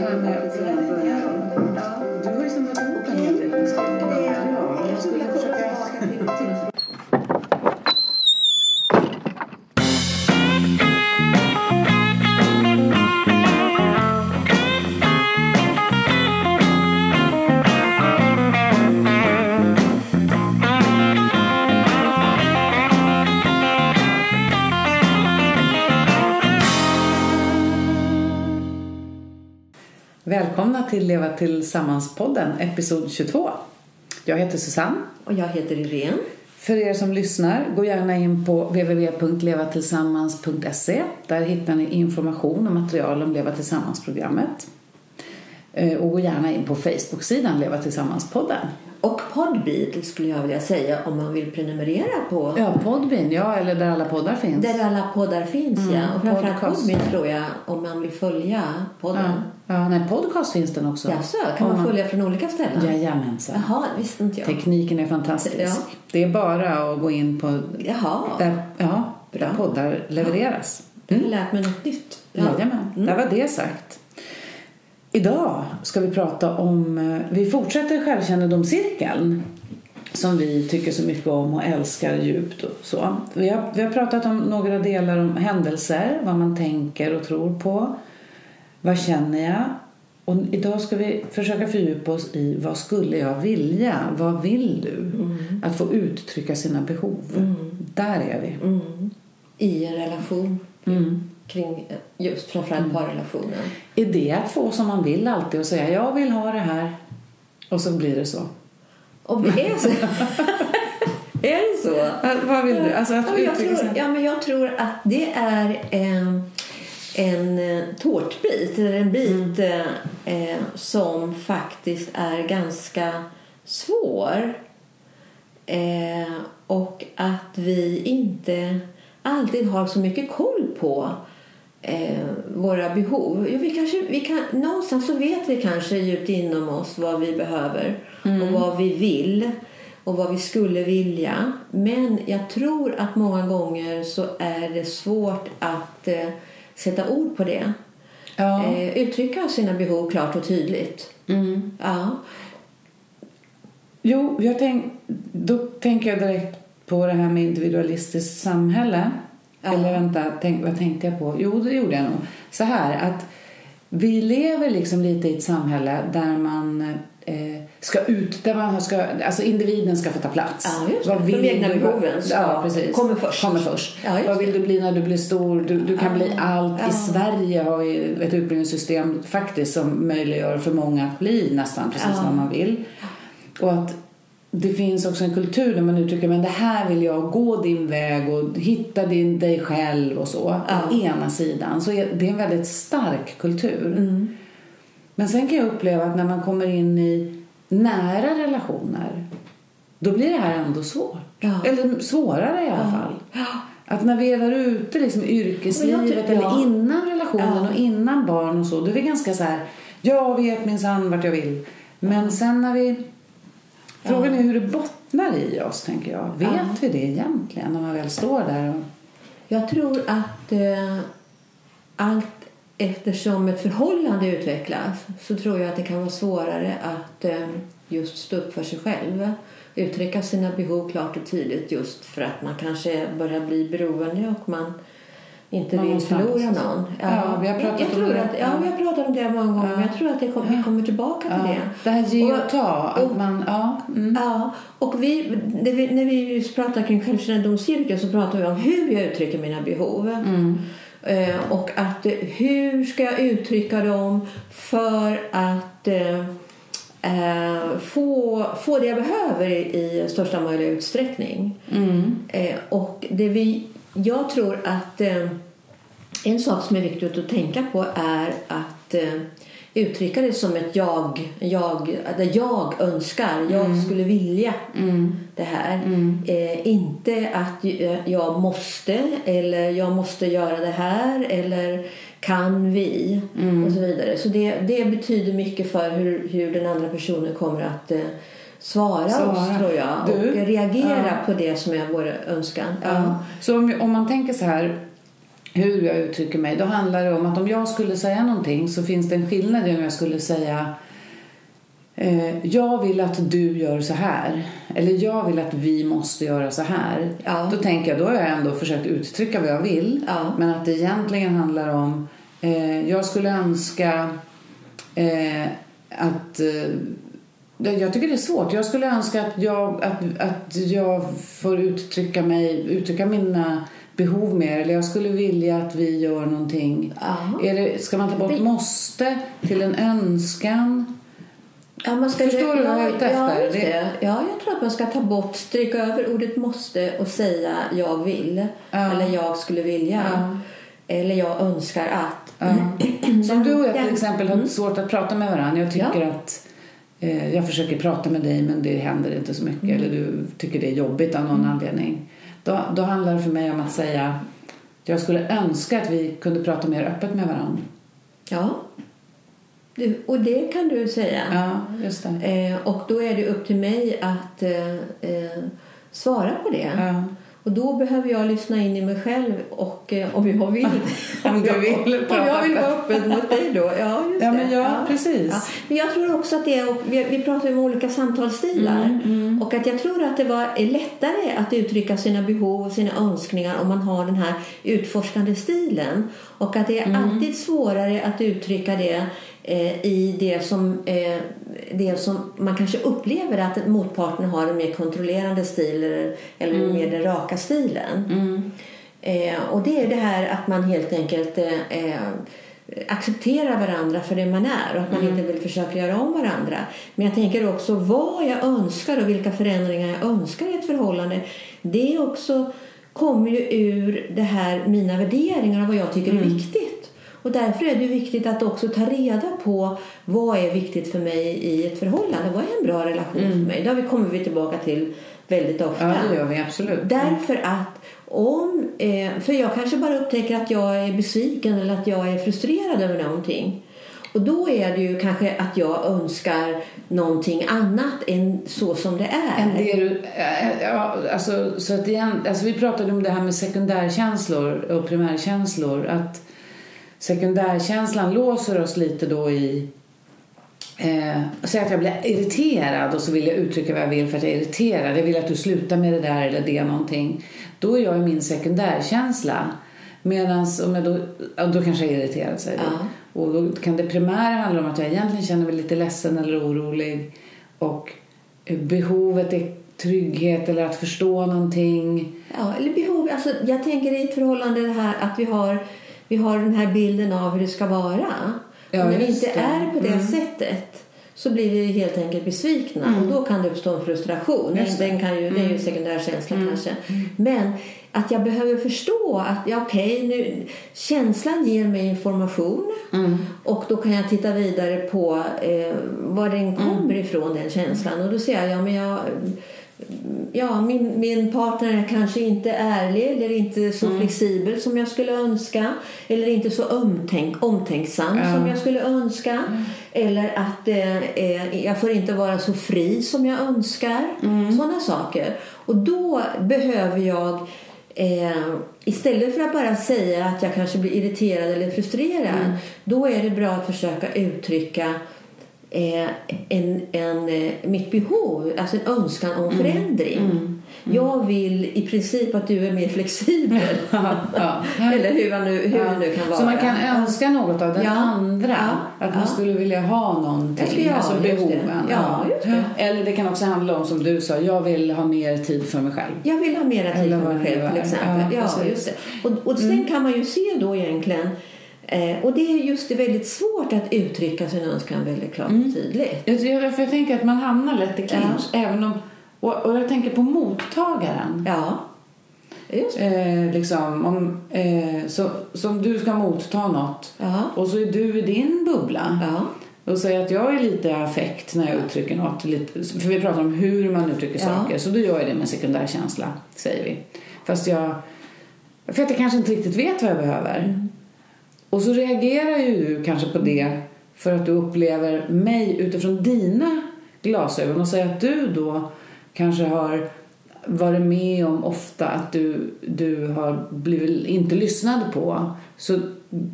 här med Du har ju samlat ihop en hel del Ja, jag skulle försöka... till Leva Tillsammans-podden, episod 22. Jag heter Susanne. Och jag heter Irene. För er som lyssnar, gå gärna in på www.levatillsammans.se. Där hittar ni information och material om Leva Tillsammans-programmet. Eh, och gå gärna in på Facebook-sidan Leva Tillsammans-podden. Och Podbean skulle jag vilja säga om man vill prenumerera på. Ja, Podbean, ja, eller där alla poddar finns. Där alla poddar finns, mm, ja. Och framförallt Podbean tror jag, om man vill följa podden. Ja, ja nej, podcast finns den också. Jaså, kan man, man följa från olika ställen? Jajamensan. Jaha, det visste inte jag. Tekniken är fantastisk. Ja. Det är bara att gå in på Jaha. där, ja, där poddar levereras. Mm. Jag har lärt mig något nytt. Ja. Jajamän, mm. där var det sagt. Idag ska vi prata om, eh, vi fortsätter självkännedomscirkeln som vi tycker så mycket om och älskar djupt och så. Vi har, vi har pratat om några delar om händelser, vad man tänker och tror på. Vad känner jag? Och idag ska vi försöka fördjupa oss i vad skulle jag vilja? Vad vill du? Mm. Att få uttrycka sina behov. Mm. Där är vi. Mm. I en relation. Mm kring just framförallt mm. parrelationen. Är det att få som man vill alltid och säga jag vill ha det här och så blir det så? Om det är så? är det så? Vad vill du? Alltså att ja, jag tror, ja, men jag tror att det är en, en eh, tårtbit eller en bit mm. eh, som faktiskt är ganska svår. Eh, och att vi inte alltid har så mycket koll på eh, våra behov. Jo, vi kanske, vi kan, någonstans så vet vi kanske djupt inom oss vad vi behöver mm. och vad vi vill och vad vi skulle vilja. Men jag tror att många gånger så är det svårt att eh, sätta ord på det. Ja. Eh, uttrycka sina behov klart och tydligt. Mm. Ja. Jo, jag tänk, då tänker jag direkt på det här med individualistiskt samhälle. Ja. Eller vänta, tänk, vad tänkte jag på? Jo, det gjorde jag nog. Så här att vi lever liksom lite i ett samhälle där man eh, ska ut, där man ska, alltså individen ska få ta plats. Ja, Vad vill De egna behoven ja, precis. kommer först. Kommer först. Ja, Vad vill du bli när du blir stor? Du, du kan bli allt. I Sverige har vi ett utbildningssystem faktiskt som möjliggör för många att bli nästan precis vad man vill. Och att det finns också en kultur där man uttrycker men det här vill jag, gå din väg och hitta din, dig själv och så. Ja. Å ena sidan. Så det är en väldigt stark kultur. Mm. Men sen kan jag uppleva att när man kommer in i nära relationer då blir det här ändå svårt. Ja. Eller svårare i alla ja. fall. Att när vi är där ute liksom, yrkeslivet eller innan relationen och innan barn och så, då är vi ganska så här, jag vet minsann vart jag vill. Men sen när vi Frågan är hur det bottnar i oss, tänker jag. Vet ja. vi det egentligen när man väl står där? Och... Jag tror att eh, allt eftersom ett förhållande utvecklas så tror jag att det kan vara svårare att eh, just stå upp för sig själv. Uttrycka sina behov klart och tydligt just för att man kanske börjar bli beroende och man inte man vill förlora någon. Ja, ja, vi har pratat jag om det. Att, ja, vi har pratat om det många gånger. Ja. Men jag tror att det kom, vi kommer tillbaka till det. Det här ge och ta. Att man, ja. Mm. ja. Och vi, när vi, när vi pratar kring självkännedomscirkel så pratar vi om hur jag uttrycker mina behov. Mm. Eh, och att hur ska jag uttrycka dem för att eh, eh, få, få det jag behöver i, i största möjliga utsträckning. Mm. Eh, och det vi jag tror att eh, en sak som är viktigt att tänka på är att eh, uttrycka det som ett jag, jag, där jag önskar, jag mm. skulle vilja mm. det här. Mm. Eh, inte att jag måste eller jag måste göra det här eller kan vi mm. och så vidare. Så det, det betyder mycket för hur, hur den andra personen kommer att eh, svara, svara oss tror jag du, och reagera ja. på det som är vår önskan. Ja. Så om, om man tänker så här hur jag uttrycker mig, då handlar det om att om jag skulle säga någonting så finns det en skillnad i om jag skulle säga eh, jag vill att du gör så här. Eller jag vill att vi måste göra så här. Ja. Då tänker jag, då har jag ändå försökt uttrycka vad jag vill. Ja. Men att det egentligen handlar om, eh, jag skulle önska eh, att eh, jag tycker det är svårt. Jag skulle önska att jag, att, att jag får uttrycka mig, uttrycka mina behov mer. Eller jag skulle vilja att vi gör någonting. Ja. Är det, ska man ta bort måste till en önskan? Ja, man ska, Förstår du vad jag är ute ja, efter? just Det-. Ja, jag tror att man ska ta bort, stryka över ordet måste och säga jag vill. Ja. Eller jag skulle vilja. Ja. Eller jag önskar att. Ja. Som du och jag till exempel har svårt att prata med varandra. Jag tycker att eh, jag försöker prata med dig men det händer inte så mycket. Eller du tycker det är jobbigt av någon anledning. Då, då handlar det för mig om att säga jag skulle önska att vi kunde prata mer öppet med varandra. Ja. Och det kan du säga. Ja, just det. Eh, och då är det upp till mig att eh, eh, svara på det. Ja. Och då behöver jag lyssna in i mig själv och eh, om jag vill. Om du vill Om jag vill vara öppen mot dig då. Ja, just Ja, men ja, precis. Ja. Men jag tror också att det är, vi, vi pratar ju om olika samtalsstilar. Mm, Och att jag tror att det var, är lättare att uttrycka sina behov och sina önskningar om man har den här utforskande stilen. Och att det är Mm. alltid svårare att uttrycka det i det som, eh, det som man kanske upplever att motparten har en mer kontrollerande stil eller, eller Mm. mer den raka stilen. Eh, och det är det här att man helt enkelt eh, eh, accepterar varandra för det man är och att man inte vill försöka göra om varandra. Men jag tänker också vad jag önskar och vilka förändringar jag önskar i ett förhållande. Det också kommer ju ur det här mina värderingar och vad jag tycker är viktigt. Och därför är det viktigt att också ta reda på vad är viktigt för mig i ett förhållande. Vad är en bra relation för mig? Det kommer vi tillbaka till väldigt ofta. Ja, det gör vi absolut. Därför att om, eh, för jag kanske bara upptäcker att jag är besviken eller att jag är frustrerad över någonting. Och då är det ju kanske att jag önskar någonting annat än så som det är. En del, äh, ja, alltså, så att igen, alltså vi pratade om det här med sekundärkänslor och primärkänslor. Att sekundärkänslan låser oss lite då i Eh, säg att jag blir irriterad och så vill jag uttrycka vad jag vill för att jag är irriterad. Jag vill att du slutar med det där eller det någonting. Då är jag i min sekundärkänsla. Medan om jag då, då kanske jag är irriterad säger. Ja. Och då kan det primära handla om att jag egentligen känner mig lite ledsen eller orolig. Och eh, behovet är trygghet eller att förstå någonting. Ja, eller behov. Alltså, jag tänker i ett förhållande det här att vi har, vi har den här bilden av hur det ska vara. Ja, när det inte det. är på det Mm. sättet så blir vi helt enkelt besvikna och då kan det uppstå en frustration. Just det. Den kan ju, Det är ju sekundärkänsla kanske. Men att jag behöver förstå att ja, okej, nu, känslan ger mig information och då kan jag titta vidare på eh, var den kommer ifrån den känslan och då ser jag, ja men jag ja, min, min partner är kanske inte ärlig eller inte så flexibel som jag skulle önska. Eller inte så omtänk, omtänksam Ja. som jag skulle önska. Eller att eh, eh, jag får inte vara så fri som jag önskar. Sådana saker. Och då behöver jag Eh, istället för att bara säga att jag kanske blir irriterad eller frustrerad då är det bra att försöka uttrycka en, en, eh, mitt behov, alltså en önskan om förändring. Jag vill i princip att du är mer flexibel. ja. Eller hur, man nu, hur det nu kan vara. Så man kan önska något av den Ja. andra. Ja. Att man Ja. skulle vilja ha någonting. Ska- ja, alltså behoven. Ja, det. Eller det kan också handla om som du sa, jag vill ha mer tid för mig själv. Jag vill ha mera tid Eller för mig själv till exempel. Ja, Ja, just det. Och, och sen kan man ju se då egentligen eh, och det är just det väldigt svårt att uttrycka sin önskan väldigt klart och tydligt. Jag, jag, för jag tänker att man hamnar lätt i clinch. Även om, och, och jag tänker på mottagaren. Ja, just. Eh, liksom, om, eh, så, som du ska motta något Ja. och så är du i din bubbla. Ja. Och säger att jag är lite affekt när jag uttrycker något. Lite, för vi pratar om hur man uttrycker Ja. saker. Så då gör jag det med sekundärkänsla, säger vi. Fast jag... För att jag kanske inte riktigt vet vad jag behöver. Mm. Och så reagerar ju du kanske på det för att du upplever mig utifrån dina glasögon och säger att du då kanske har varit med om ofta att du, du har blivit inte lyssnad på. Så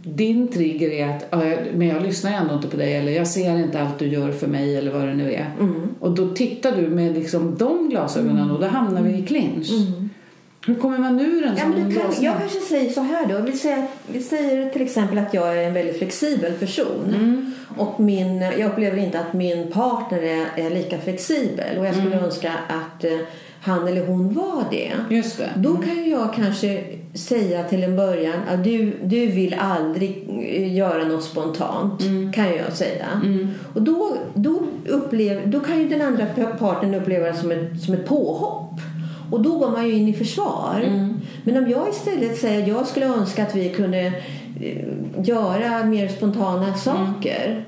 din trigger är att men jag lyssnar ändå inte på dig eller jag ser inte allt du gör för mig eller vad det nu är. Mm. Och då tittar du med liksom de glasögonen mm. och då hamnar vi i clinch. Mm. Hur kommer man ur en ja, sån men kan, Jag kanske säger så här då. Vi säger, vi säger till exempel att jag är en väldigt flexibel person. Mm. Och min, jag upplever inte att min partner är, är lika flexibel. Och jag skulle mm. önska att eh, han eller hon var det. Just det. Då kan jag kanske säga till en början att du, du vill aldrig eh, göra något spontant. Mm. Kan jag säga. Mm. Och då, då, upplever, då kan ju den andra parten uppleva det som ett, som ett påhopp. Och då går man ju in i försvar. Mm. Men om jag istället säger att jag skulle önska att vi kunde eh, göra mer spontana saker. Mm.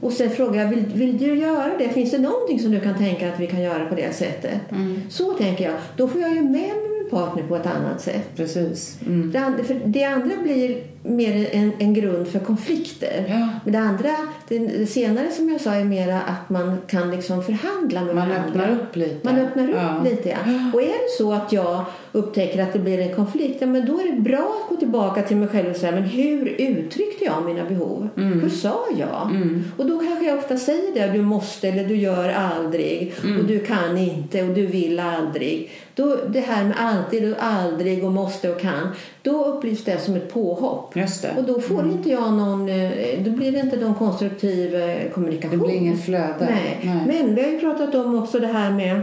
Och sen frågar jag, vill, vill, du göra det? Finns det någonting som du kan tänka att vi kan göra på det sättet? Mm. Så tänker jag. Då får jag ju med mig partner på ett annat sätt. Precis. Mm. Det, andra, för det andra blir mer en, en grund för konflikter. Ja. Men det andra, det, det, senare som jag sa är mer att man kan liksom förhandla med man varandra. Öppnar upp lite. Man öppnar upp ja. lite, ja. Och är det så att jag upptäcker att det blir en konflikt, ja, men då är det bra att gå tillbaka till mig själv och säga, men hur uttryckte jag mina behov? Mm. Hur sa jag? Mm. Och då kanske jag ofta säger det, du måste eller du gör aldrig mm. och du kan inte och du vill aldrig. Då, det här med alltid och aldrig och måste och kan, då upplevs det som ett påhopp. Just det. Och då får mm. inte jag någon, eh, då blir det inte någon konstruktiv eh, kommunikation. Det blir inget flöde. Nej. Nej. Men vi har ju pratat om också det här med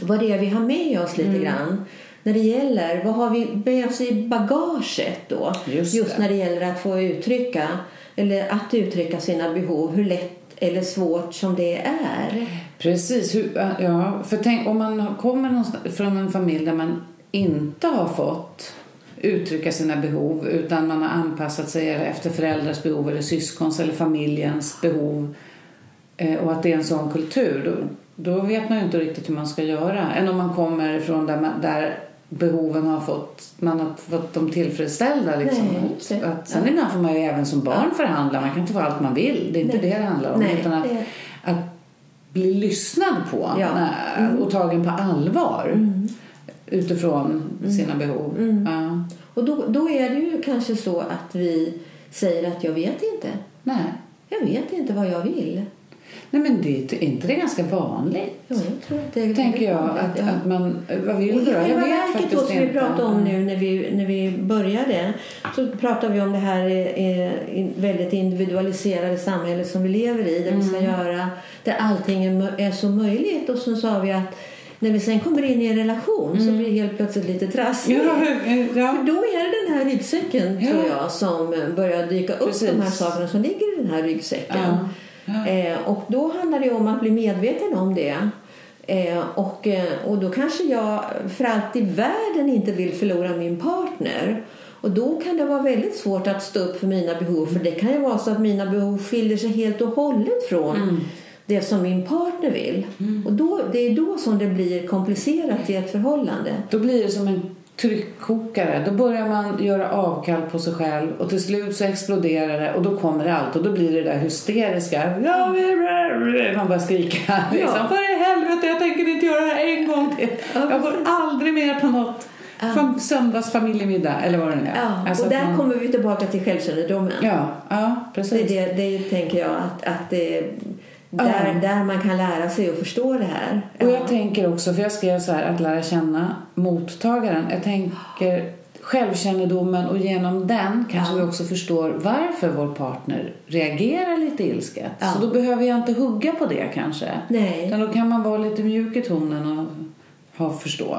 vad det är vi har med oss lite mm. grann när det gäller, vad har vi med oss i bagaget då? Just, Just när det gäller att få uttrycka, eller att uttrycka sina behov, hur lätt eller svårt som det är. Precis. ja, för tänk om man kommer från en familj där man inte har fått uttrycka sina behov utan man har anpassat sig efter föräldrars behov eller syskons eller familjens behov eh, och att det är en sån kultur då, då vet man ju inte riktigt hur man ska göra än om man kommer från där, man, där behoven har fått, man har fått dem tillfredsställda. Liksom. Nej, att, sen ja. ibland får man ju även som barn förhandla, man kan inte få allt man vill. Det är inte Nej. det det handlar om. Nej, utan att, bli lyssnad på ja. mm. och tagen på allvar mm. utifrån mm. sina behov. Mm. Ja. Och då, då är det ju kanske så att vi säger att jag vet inte. Nej. Jag vet inte vad jag vill. Nej men det, är inte det ganska vanligt? Ja, jag tror att det är Tänker jag att, ja. att man, vad vill du då? Jag vet faktiskt då, som vi pratade om nu när vi, när vi började så pratade vi om det här eh, väldigt individualiserade samhället som vi lever i där mm. vi ska mm. göra, där allting är så möjligt och så sa vi att när vi sen kommer in i en relation mm. så blir det helt plötsligt lite trassligt. Ja, ja. För då är det den här ryggsäcken ja. tror jag som börjar dyka upp Precis. de här sakerna som ligger i den här ryggsäcken. Ja. Eh, och då handlar det om att bli medveten om det. Eh, och, eh, och då kanske jag för allt i världen inte vill förlora min partner. Och då kan det vara väldigt svårt att stå upp för mina behov. För det kan ju vara så att mina behov skiljer sig helt och hållet från mm. det som min partner vill. Mm. Och då, det är då som det blir komplicerat i ett förhållande. Då blir det som en tryckkokare. Då börjar man göra avkall på sig själv och till slut så exploderar det och då kommer allt och då blir det där hysteriska. Man börjar skrika. Liksom, ja. För i helvete, jag tänker inte göra det här en gång till. Jag går aldrig mer på något ja. söndagsfamiljemiddag eller vad det nu är. Ja. Alltså och där man... kommer vi tillbaka till självkännedomen. Ja, ja precis. Det, det, det tänker jag att, att det där, ja. där man kan lära sig och förstå det här. Och jag tänker också, för jag skrev så här, att lära känna mottagaren. Jag tänker självkännedomen och genom den kanske ja. vi också förstår varför vår partner reagerar lite ilsket. Ja. Så då behöver jag inte hugga på det kanske. Nej. Utan då kan man vara lite mjuk i tonen och ha förstå.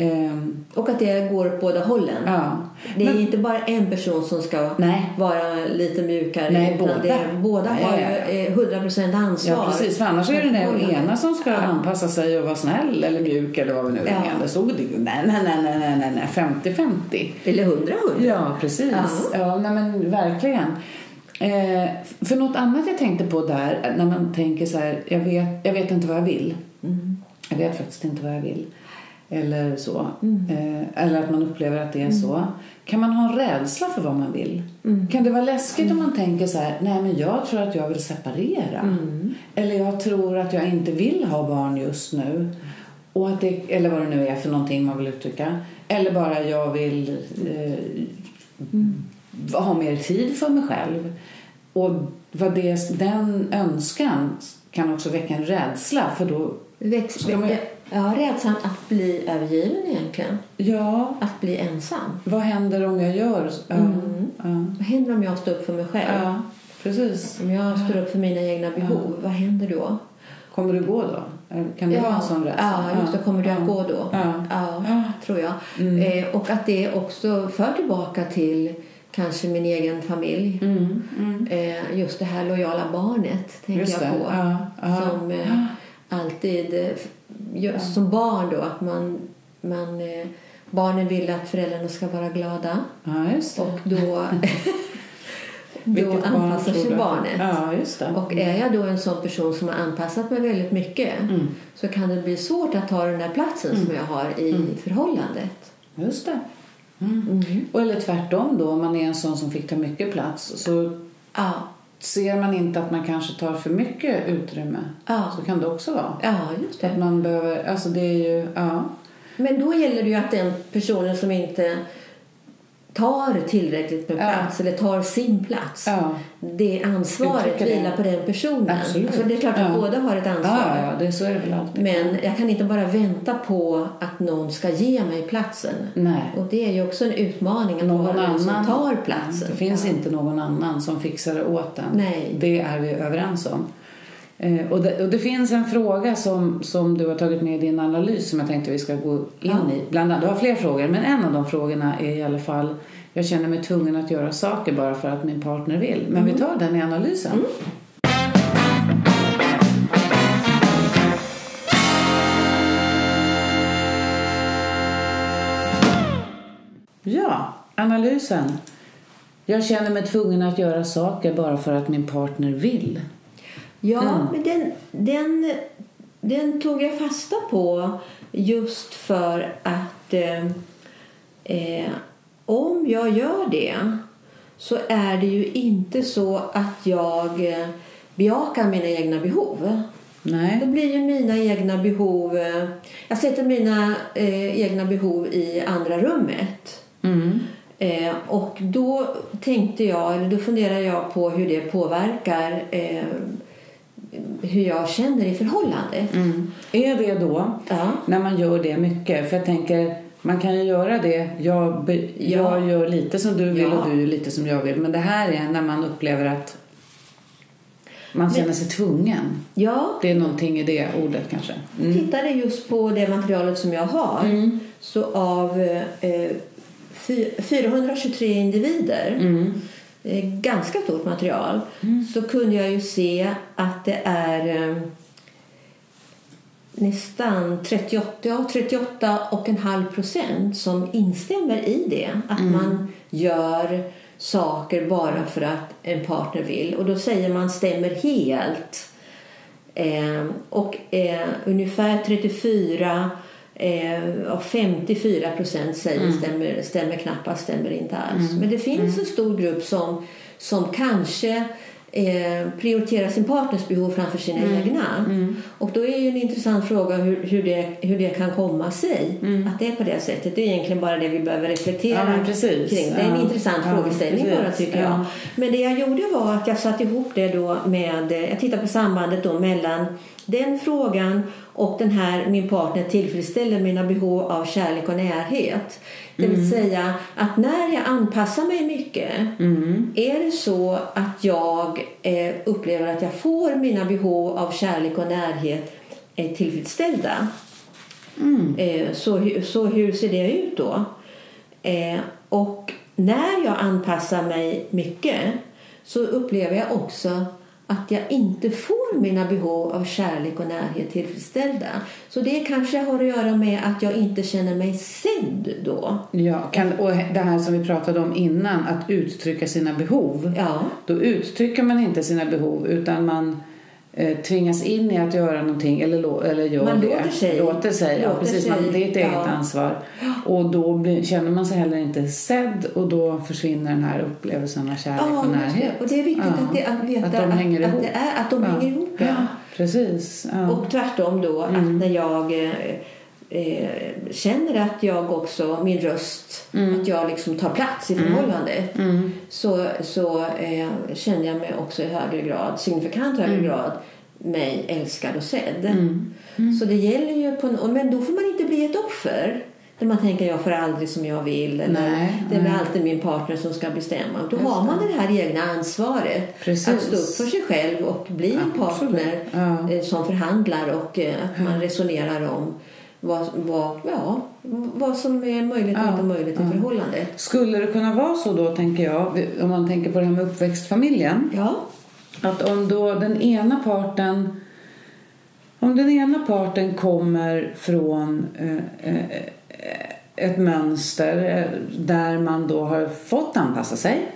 Um, och att det går båda hållen. Ja. Det är Men, inte bara en person som ska nej. vara lite mjukare. Nej, båda. Det är, båda ja, har ju 100% eh, ansvar. Ja, precis. För annars är det den ena som ska anpassa sig och vara snäll eller mjuk eller vad vi nu ja. menar. Så det, nej, nej, nej, nej, nej, nej, 50-50. Eller 100-100. Ja, precis. Ja, ja nej, men verkligen. Eh, för något annat jag tänkte på där, när man tänker så här, jag vet, jag vet inte vad jag vill. Mm. Jag vet faktiskt inte vad jag vill. Eller så. Mm. Eh, eller att man upplever att det är mm. så. Kan man ha en rädsla för vad man vill? Mm. Kan det vara läskigt om man tänker så här, nej men jag tror att jag vill separera. Mm. Eller jag tror att jag inte vill ha barn just nu. Och att det, eller vad det nu är för någonting man vill uttrycka. Eller bara jag vill eh, ha mer tid för mig själv. Och vad det, den önskan kan också väcka en rädsla för då Väx, man- Ja, rädslan att bli övergiven egentligen. Ja, Att bli ensam. vad händer om jag gör ja, ja, Vad händer om jag står upp för mig själv? ja, precis. Om jag står upp för mina egna behov, vad händer då? Kommer du gå då? Kan det vara en sån rädsla? ja, just det. Kommer du ja. att gå då? Ja. Ja, Ja. tror jag. Eh, och att det också för tillbaka till kanske min egen familj. Mm, mm. Eh, just det här lojala barnet tänker Just jag på. Ja, ja. Som eh, alltid, just som barn då, att man, man eh, barnen vill att föräldrarna ska vara glada ja, och då, då anpassar sig barnet. Ja. Och är jag då en sån person som har anpassat mig väldigt mycket Mm. så kan det bli svårt att ta den där platsen som jag har i förhållandet. Just det. Mm. Och eller tvärtom då, om man är en sån som fick ta mycket plats så Ja, ser man inte att man kanske tar för mycket utrymme. Ja. Så kan det också vara. ja just Så att det. man behöver, alltså det är ju, ja. Men då gäller det ju att den personen som inte tar tillräckligt med Ja. plats eller tar sin plats. Ja. Det ansvaret vilar på den personen. Absolut. Alltså det är klart att Ja. båda har ett ansvar. Ja, ja, det, så är det väl alltid. Men jag kan inte bara vänta på att någon ska ge mig platsen. Nej. Och det är ju också en utmaning att Någon vara den som annan. tar platsen. Det finns Ja. inte någon annan som fixar det åt den. Nej. Det är vi överens om. Eh, och, det, och det finns en fråga som, som du har tagit med i din analys som jag tänkte vi ska gå in Ja. i. Bland annat, du har fler frågor, men en av de frågorna är i alla fall jag känner mig tvungen att göra saker bara för att min partner vill. Men Mm. vi tar den i analysen. Ja, analysen. Jag känner mig tvungen att göra saker bara för att min partner vill. Ja, Mm. men den, den, den tog jag fasta på just för att eh, eh, om jag gör det så är det ju inte så att jag bejakar mina egna behov. Nej. blir ju mina egna behov. Eh, jag sätter mina eh, egna behov i andra rummet. Mm. Eh, och då tänkte jag, eller då funderar jag på hur det påverkar eh, hur jag känner i förhållandet. Mm. Är det då, Ja. när man gör det mycket, för jag tänker man kan ju göra det, jag, be, Ja. jag gör lite som du vill Ja. och du gör lite som jag vill. Men det här är när man upplever att man känner sig tvungen. Ja, Det är någonting i det ordet kanske. Mm. tittade just på det materialet som jag har. Så av eh, fy- 423 individer, Mm. Är ganska stort material, så kunde jag ju se att det är eh, nästan 38, ja, 38 och en halv procent som instämmer i det. Att man gör saker bara för att en partner vill. Och då säger man stämmer helt. Eh, och eh, ungefär 34 eh, av 54 procent säger stämmer, stämmer knappast, stämmer inte alls. Men det finns en stor grupp som, som kanske eh, prioriterar sin partners behov framför sina egna. Och då är ju en intressant fråga hur, hur, det, hur det kan komma sig att det är på det sättet. Det är egentligen bara det vi behöver reflektera Ja, precis. kring. Det är en Ja. intressant Ja, frågeställning precis. bara tycker Ja. jag. Men det jag gjorde var att jag satte ihop det då med, jag tittade på sambandet då mellan den frågan och den här min partner tillfredsställer mina behov av kärlek och närhet. Det vill Mm. säga att när jag anpassar mig mycket Mm. är det så att jag eh, upplever att jag får mina behov av kärlek och närhet eh, tillfredsställda. Mm. Eh, så, så hur ser det ut då? Eh, och när jag anpassar mig mycket så upplever jag också att jag inte får mina behov av kärlek och närhet tillfredsställda. Så det kanske har att göra med att jag inte känner mig sedd då. Ja, kan, och det här som vi pratade om innan, att uttrycka sina behov. Ja, Då uttrycker man inte sina behov utan man eh, tvingas in i att göra någonting eller, eller gör Man det. låter sig. Låter sig, ja Låter precis. sig, Man, det är ett eget ja. ansvar. Och då blir, känner man sig heller inte sedd och då försvinner den här upplevelsen av kärlek och just det. närhet. och det är viktigt Ja. att, det, att veta Att de hänger att, ihop. det är, att de Ja. hänger ihop. Ja. Precis. Ja. Och tvärtom då, Mm. att när jag eh, eh, känner att jag också, min röst, att jag liksom tar plats i förhållandet så, så eh, känner jag mig också i högre grad, signifikant högre grad mig älskad och sedd. Så det gäller ju på en, men då får man inte bli ett offer. Där man tänker jag får aldrig som jag vill eller Nej, det är nej. alltid min partner som ska bestämma. Då Just har man det. här egna ansvaret Precis. att stå upp för sig själv och bli en partner Ja. eh, som förhandlar och eh, att man resonerar om vad, vad, ja, vad som är möjligt och Ja, inte möjligt i förhållandet. Skulle det kunna vara så då, tänker jag, om man tänker på det här med uppväxtfamiljen, Ja, att om då den ena parten om den ena parten kommer från eh, eh, ett mönster eh, där man då har fått anpassa sig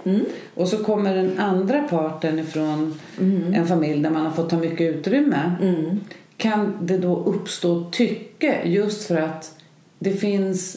och så kommer den andra parten ifrån en familj där man har fått ta mycket utrymme kan det då uppstå tycke just för att det finns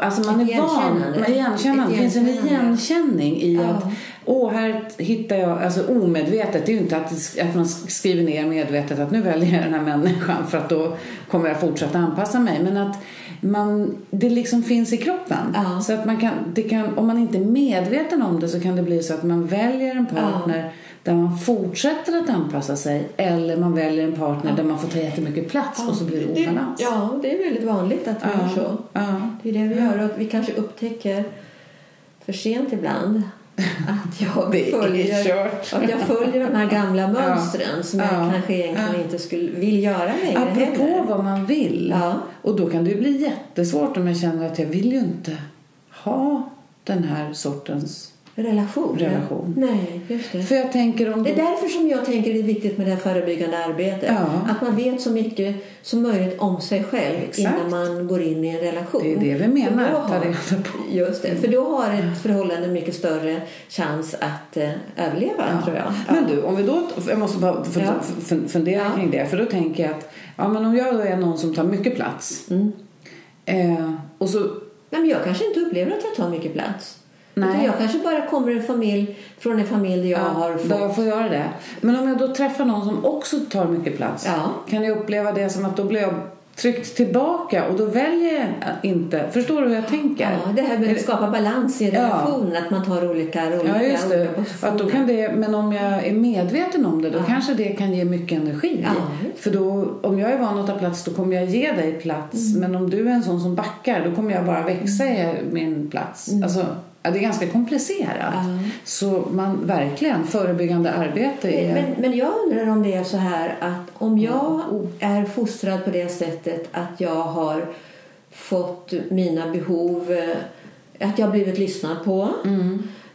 Alltså man Ett är van, man igenkännande. Det finns en igenkänning i Ja. att åh, här hittar jag, alltså omedvetet, det är ju inte att, att man skriver ner medvetet att nu väljer jag den här människan för att då kommer jag fortsätta anpassa mig. Men att man, det liksom finns i kroppen. Ja. Så att man kan, det kan, om man inte är medveten om det så kan det bli så att man väljer en partner där man fortsätter att anpassa sig eller man väljer en partner där man får ta jättemycket plats och så blir det obalans. ja, det är väldigt vanligt att vi gör så. Ja. Det är det vi gör och vi kanske upptäcker för sent ibland att jag, följer, att jag följer de här gamla mönstren som jag Ja. kanske egentligen inte skulle vill göra längre Apropå heller. vad man vill. Ja. Och då kan det ju bli jättesvårt om jag känner att jag vill ju inte ha den här sortens... Relation. Relation. Nej, just det. För jag tänker om... Det är därför som jag tänker det är viktigt med det här förebyggande arbetet. Ja. Att man vet så mycket som möjligt om sig själv Exakt. innan man går in i en relation. Det är det vi menar, För då har- på. Just det, för då har ett förhållande mycket större chans att eh, överleva, tror jag. Men du, om vi då... Jag måste bara fun- Ja. fun- fundera Ja. kring det. För då tänker jag att ja, men om jag då är någon som tar mycket plats Mm. eh, och så... Nej, men jag kanske inte upplever att jag tar mycket plats. Nej. Jag kanske bara kommer en familj, från en familj där jag har Ja, fått... där jag får göra det. Men om jag då träffar någon som också tar mycket plats Ja. kan jag uppleva det som att då blir jag tryckt tillbaka och då väljer jag inte. Förstår du hur jag tänker? Ja, det här med att skapa balans i Ja. relationen, att man tar olika roller. Ja, just det. Att då kan det. Men om jag är medveten om det, då kanske det kan ge mycket energi. Ja. För då, om jag är van att ta plats, då kommer jag ge dig plats. Mm. Men om du är en sån som backar, då kommer jag bara växa i min plats. Alltså, ja, det är ganska komplicerat. Mm. Ja. Så man verkligen, förebyggande arbete är... Men, men jag undrar om det är så här att om jag är fostrad på det sättet att jag har fått mina behov, eh, att jag har blivit lyssnad på.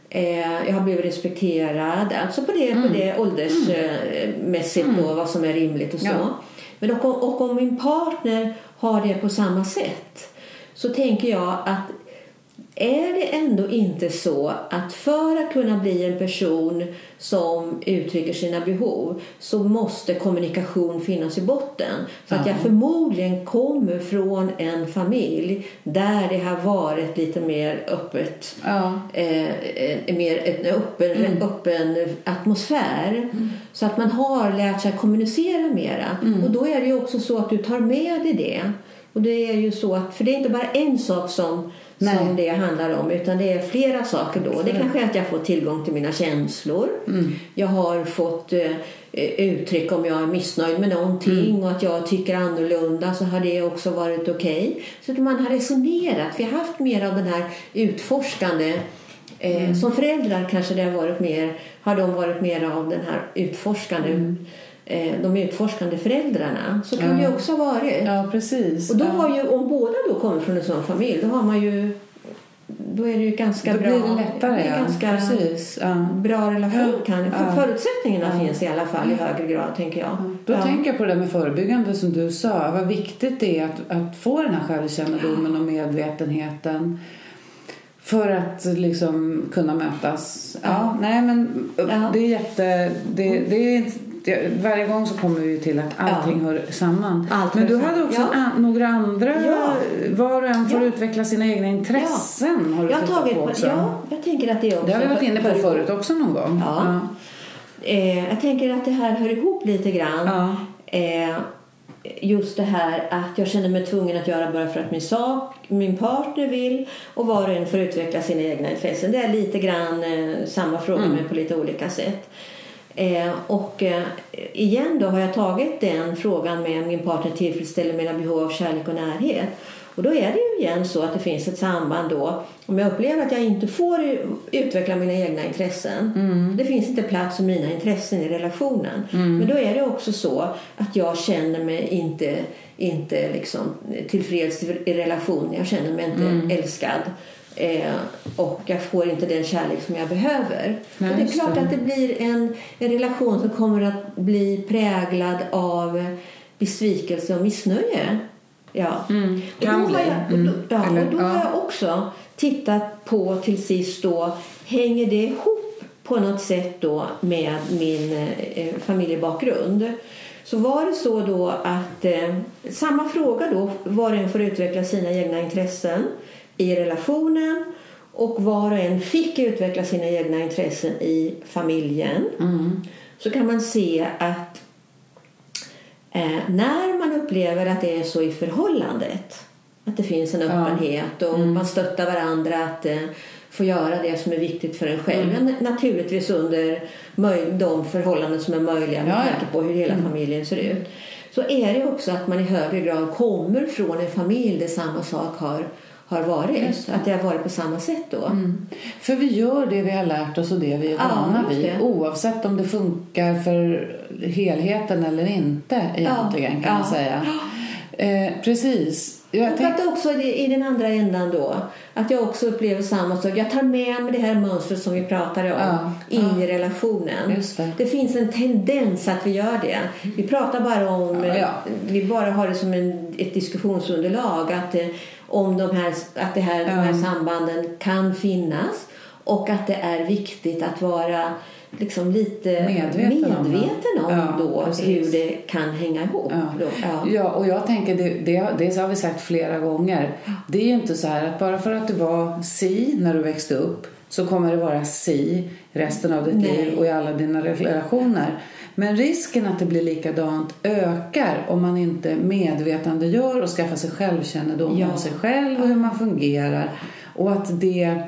Eh, jag har blivit respekterad, alltså på det, på det åldersmässigt då, vad som är rimligt och så. Ja. Men och, och om min partner har det på samma sätt så tänker jag att är det ändå inte så att för att kunna bli en person som uttrycker sina behov så måste kommunikation finnas i botten. Så att jag förmodligen kommer från en familj där det har varit lite mer öppet. Ja. Eh, en, mer en öppen, öppen atmosfär. Så att man har lärt sig kommunicera mera. Och då är det ju också så att du tar med dig det. Och det är ju så att, för det är inte bara en sak som Nej. som det handlar om utan det är flera saker då. Det kanske är att jag får tillgång till mina känslor. Jag har fått eh, uttryck om jag är missnöjd med någonting och att jag tycker annorlunda så har det också varit okej. Så att man har resonerat. Vi har haft mer av den här utforskande Eh, Som föräldrar kanske det har varit mer, har de varit mer av den här utforskande, eh, de utforskande föräldrarna. Så kan Ja. det också ha varit. Ja, precis. Och då ja. har ju, om båda då kommer från en sån familj, då har man ju då är det ju ganska Då bra. blir det lättare. det är ja. ganska Precis. Ja. bra relation. Ja. Kan, Ja. Förutsättningarna finns i alla fall i högre grad, tänker jag. Då Ja. tänker jag på det med förebyggande som du sa. Vad viktigt det är att, att få den här självkännedomen och medvetenheten. För att liksom kunna mötas. Ja, Ja. nej men Ja. det är jätte... Det, det är, det, varje gång så kommer vi till att allting hör samman. Allt men du samman. hade också Ja. an, några andra... Ja. Var och en får Ja. utveckla sina egna intressen. Har du Jag har tagit på också. ja, jag tänker att det också Det har vi varit inne på hör- förut också någon gång. Ja. Eh, jag tänker att det här hör ihop lite grann. Ja. Eh, just det här att jag känner mig tvungen att göra bara för att min, sak, min partner vill och var och en får utveckla sina egna intressen. Det är lite grann eh, samma fråga mm. men på lite olika sätt. Eh, och eh, igen då har jag tagit den frågan med min partner tillfredsställer mina behov av kärlek och närhet. Och då är det ju igen så att det finns ett samband då. Om jag upplever att jag inte får utveckla mina egna intressen. Mm. Det finns inte plats för mina intressen i relationen. Mm. Men då är det också så att jag känner mig inte, inte liksom tillfreds i relationen. Jag känner mig inte mm. älskad. Eh, och jag får inte den kärlek som jag behöver. Nej, och det är klart det. att det blir en, en relation som kommer att bli präglad av besvikelse och missnöje. Ja. Mm, och då, har jag, mm. ja, och då har jag också tittat på till sist då, hänger det ihop på något sätt då med min eh, familjebakgrund? Så var det så då att eh, samma fråga då, var och en får utveckla sina egna intressen i relationen och var och en fick utveckla sina egna intressen i familjen. Mm. Så kan man se att Eh, när man upplever att det är så i förhållandet, att det finns en öppenhet och mm. man stöttar varandra att eh, få göra det som är viktigt för en själv. Mm. Naturligtvis under de förhållanden som är möjliga med ja, tanke på hur hela mm. familjen ser ut. Så är det också att man i högre grad kommer från en familj där samma sak har har varit. Det. Att det har varit på samma sätt då. Mm. För vi gör det vi har lärt oss och det vi är vana ja, vid. Oavsett om det funkar för helheten eller inte egentligen ja. kan man säga. Eh, precis. Jag och tänk... att också i den andra ändan då, att jag också upplever samma sak. Jag tar med mig det här mönstret som vi pratade om ja, in ja. i relationen. Det. det. finns en tendens att vi gör det. Vi pratar bara om, ja, vi bara har det som en, ett diskussionsunderlag. Att eh, om de här, att det här, de här sambanden kan finnas och att det är viktigt att vara liksom lite medveten, medveten om, om då hur det kan hänga ihop. Ja, ja. ja och jag tänker, det, det, det har vi sagt flera gånger, det är ju inte så här att bara för att du var si när du växte upp så kommer det vara si resten av ditt Nej. liv och i alla dina relationer. Men risken att det blir likadant ökar om man inte medvetandegör och skaffar sig självkännedom ja. om sig själv och hur man fungerar. Och att det,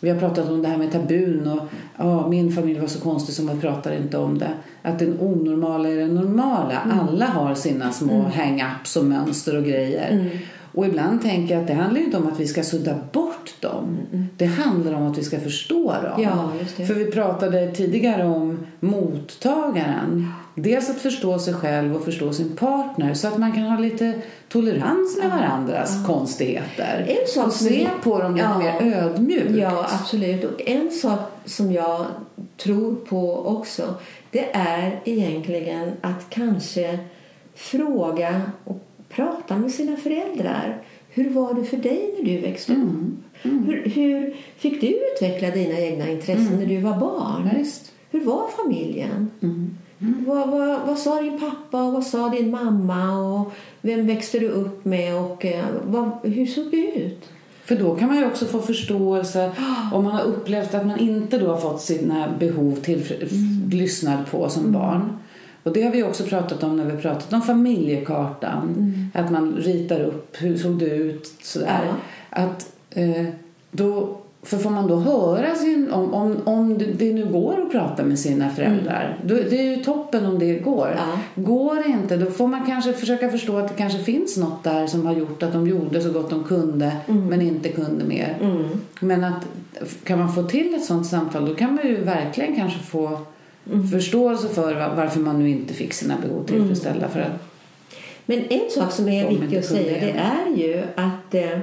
vi har pratat om det här med tabun och ja, min familj var så konstig som vi pratar inte om det. Att den onormala är det normala. Mm. Alla har sina små mm. hang-ups och mönster och grejer. Mm. Och ibland tänker jag att det handlar inte om att vi ska sudda bort dem. Mm. Det handlar om att vi ska förstå dem. Ja, För vi pratade tidigare om mottagaren. Dels att förstå sig själv och förstå sin partner så att man kan ha lite tolerans med varandras ja. konstigheter. En sak och se på dem lite ja. mer ödmjukt. Ja, absolut. Och en sak som jag tror på också det är egentligen att kanske fråga och prata med sina föräldrar. Hur var det för dig när du växte upp? Mm. Mm. Hur, hur, fick du utveckla dina egna intressen mm. när du var barn? Ja, hur var familjen? Mm. Mm. Vad, vad, vad, sa din pappa och vad sa din mamma? Och vem växte du upp med? Och eh, vad, hur såg det ut? För då kan man ju också få förståelse om man har upplevt att man inte då har fått sina behov till, mm. lyssnad på som barn. Och det har vi också pratat om när vi pratat om familjekartan. Mm. Att man ritar upp hur såg det ut sådär. Ja. Att, eh, då, för får man då höra sin, om, om, om det nu går att prata med sina föräldrar. Mm. Då, det är ju toppen om det går. Ja. Går det inte då får man kanske försöka förstå att det kanske finns något där som har gjort att de gjorde så gott de kunde mm. men inte kunde mer. Mm. Men att kan man få till ett sånt samtal då kan man ju verkligen kanske få mm. förståelse för varför man nu inte fick sina behov mm. tillfredsställda. För att Men en sak som är viktig att säga det är ju att eh,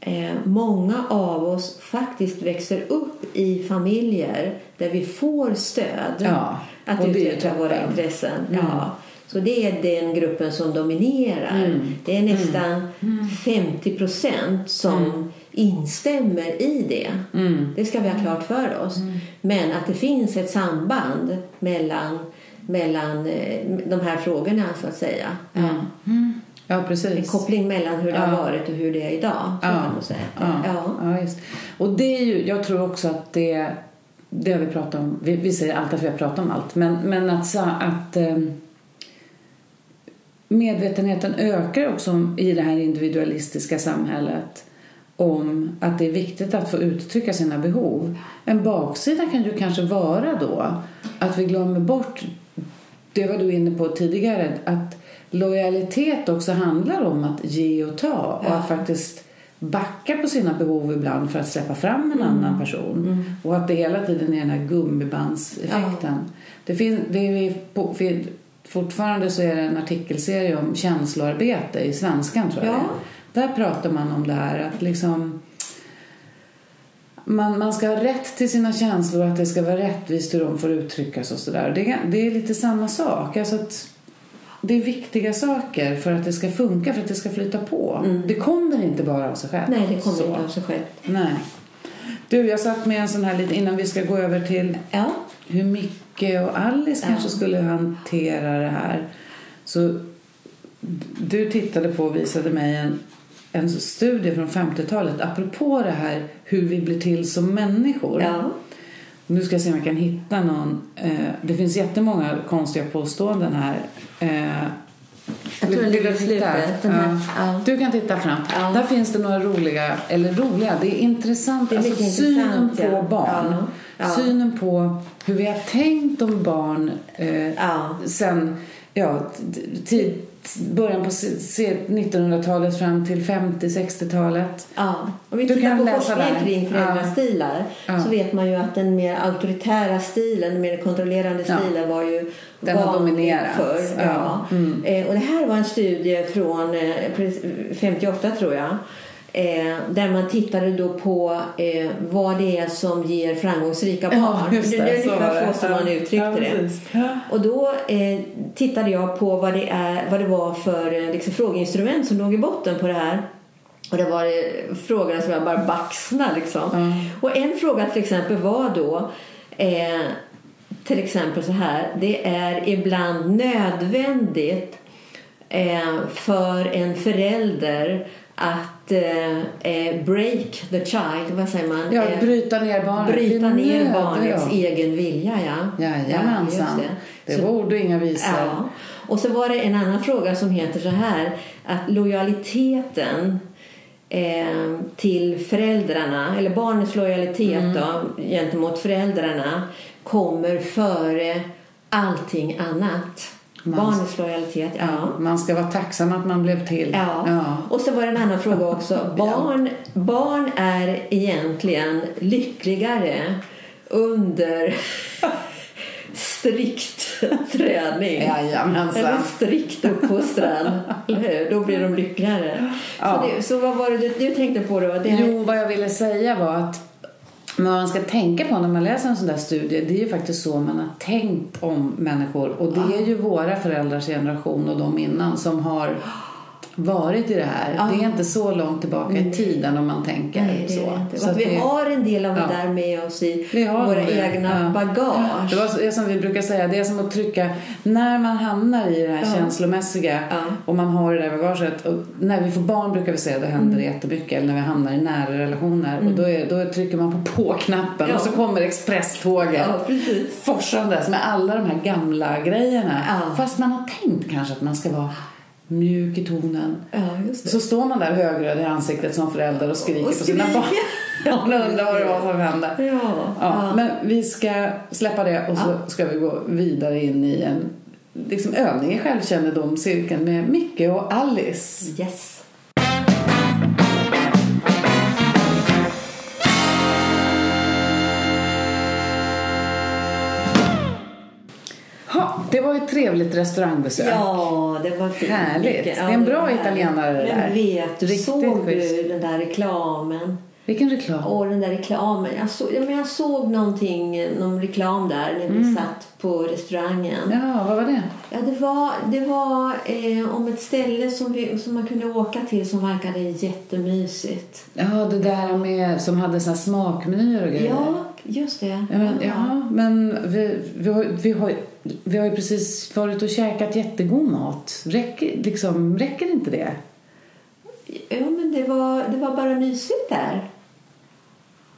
eh, många av oss faktiskt växer upp i familjer där vi får stöd ja, att utveckla våra intressen. Mm. Ja. Så det är den gruppen som dominerar. Mm. Det är nästan mm. 50 procent som mm instämmer i det. Mm. Det ska vi ha klart för oss. Mm. Men att det finns ett samband mellan, mellan eh, de här frågorna så att säga. Mm. Ja, precis. En koppling mellan hur det ja. har varit och hur det är idag. Ja. Kan man säga. Ja. Ja. ja. Och det är ju, jag tror också att det, det har vi pratat om. Vi, vi säger alltid att vi har pratat om allt. Men, men att, att um, medvetenheten ökar också i det här individualistiska samhället om att det är viktigt att få uttrycka sina behov. En baksida kan ju kanske vara då att vi glömmer bort det var du inne på tidigare att lojalitet också handlar om att ge och ta och att faktiskt backa på sina behov ibland för att släppa fram en annan person. Mm. Och att det hela tiden är den här gummibandseffekten. Det finns, det är på, fortfarande så är det en artikelserie om känsloarbete i Svenskan tror jag Ja. Där pratar man om det här att liksom man, man ska ha rätt till sina känslor och att det ska vara rättvist hur de får uttryckas och sådär. Det, det är lite samma sak. Alltså att det är viktiga saker för att det ska funka, för att det ska flyta på. Det kommer inte bara av sig själv. Nej, det kommer Så. inte av sig själv. Nej. Du, jag satt med en sån här lite innan vi ska gå över till Ja. hur Micke och Alice kanske skulle hantera det här. Så du tittade på och visade mig en, en studie från 50-talet apropå det här hur vi blir till som människor. Ja. Nu ska jag se om jag kan hitta någon. Eh, det finns jättemånga konstiga påståenden här. Eh, Jag tror vill ligger i slutet, den här. Ja. Du kan titta fram. Ja. Där finns det några roliga, eller roliga, det är intressant. Det är alltså synen intressant, på ja. barn. Ja. Ja. Synen på hur vi har tänkt om barn eh, Ja. sen ja, tid, början på se- se- 1900-talet fram till 50-60-talet. Ja. Om vi tittar på läsa forskning där. kring föräldrastilar Ja. så vet man ju att den mer auktoritära stilen, den mer kontrollerande Ja. stilen var ju Den har dominerat. förr. Ja. Ja. Mm. Eh, och det här var en studie från eh, pre- 58 tror jag. Eh, där man tittade då på eh, vad det är som ger framgångsrika barn. just det är så var ungefär det. så som man Ja. uttryckte Ja, det. Ja. Och då eh, tittade jag på vad det, är, vad det var för eh, liksom, frågeinstrument som låg i botten på det här. Och det var eh, frågorna som jag bara baxnade liksom. Mm. Och en fråga till exempel var då eh, till exempel så här. Det är ibland nödvändigt eh, för en förälder att eh, eh, break the child, vad säger man? Ja, Eh, bryta ner barnet. bryta Det ner nöd, barnets ja. egen vilja, ja. Jajamensan. Ja, det Så- var ord och inga visor. Ja. Och så var det en annan fråga som heter så här att lojaliteten eh, till föräldrarna, eller barnets lojalitet Mm. då, gentemot föräldrarna kommer före allting annat. Barnets lojalitet, ja. Man ska vara tacksam att man blev till. Ja. Ja. Och så var det en annan fråga också. Barn, barn är egentligen lyckligare under strikt träning. Jajamensan. Eller strikt uppfostran. Då blir de lyckligare. Ja. Så, det, så vad var det du, du tänkte på då? Det här, Jo, vad jag ville säga var att vad man ska tänka på när man läser en sån där studie, det är ju faktiskt så man har tänkt om människor. Och det är ju våra föräldrars generation och de innan som har varit i det här. Ja. Det är inte så långt tillbaka i tiden om man tänker Nej, det så. det så att vi det- har en del av det Ja. där med oss i våra det. egna Ja. bagage. Det var så- det som vi brukar säga, det är som att trycka, när man hamnar i det här Ja. känslomässiga och man har det där bagaget. Och när vi får barn brukar vi säga, då händer det jättemycket. Eller när vi hamnar i nära relationer. Och då, är, då trycker man på på-knappen och så kommer expresståget. Ja. Forsandes med alla de här gamla grejerna. Fast man har tänkt kanske att man ska vara mjuk i tonen. Ja. Så står man där högröd i ansiktet som förälder och skriker Och på sina skriker. barn. Och undrar vad det var som hände. Ja. Ja, Ja. Men vi ska släppa det och så ska vi gå vidare in i en liksom, övning i självkännedom, cirkeln med Micke och Alice. Yes. Det var ett trevligt restaurangbesök. Ja, det var fint. Härligt. Det är en Ja, bra italienare det där. vet du, Riktigt såg du den där reklamen? Vilken reklam. Och den där reklamen. Jag såg, ja, men jag såg någonting, någon reklam där när vi Mm. satt på restaurangen. Ja, vad var det? Ja, det var, det var eh, om ett ställe som, vi, som man kunde åka till som verkade jättemysigt. Ja, det där med som hade såna smakmenyer och grejer. Ja, just det. Ja, men, ja, men vi, vi, har, vi, har, vi har ju precis varit och käkat jättegod mat. Räcker, liksom, räcker inte det? Ja, men det var, det var bara mysigt där.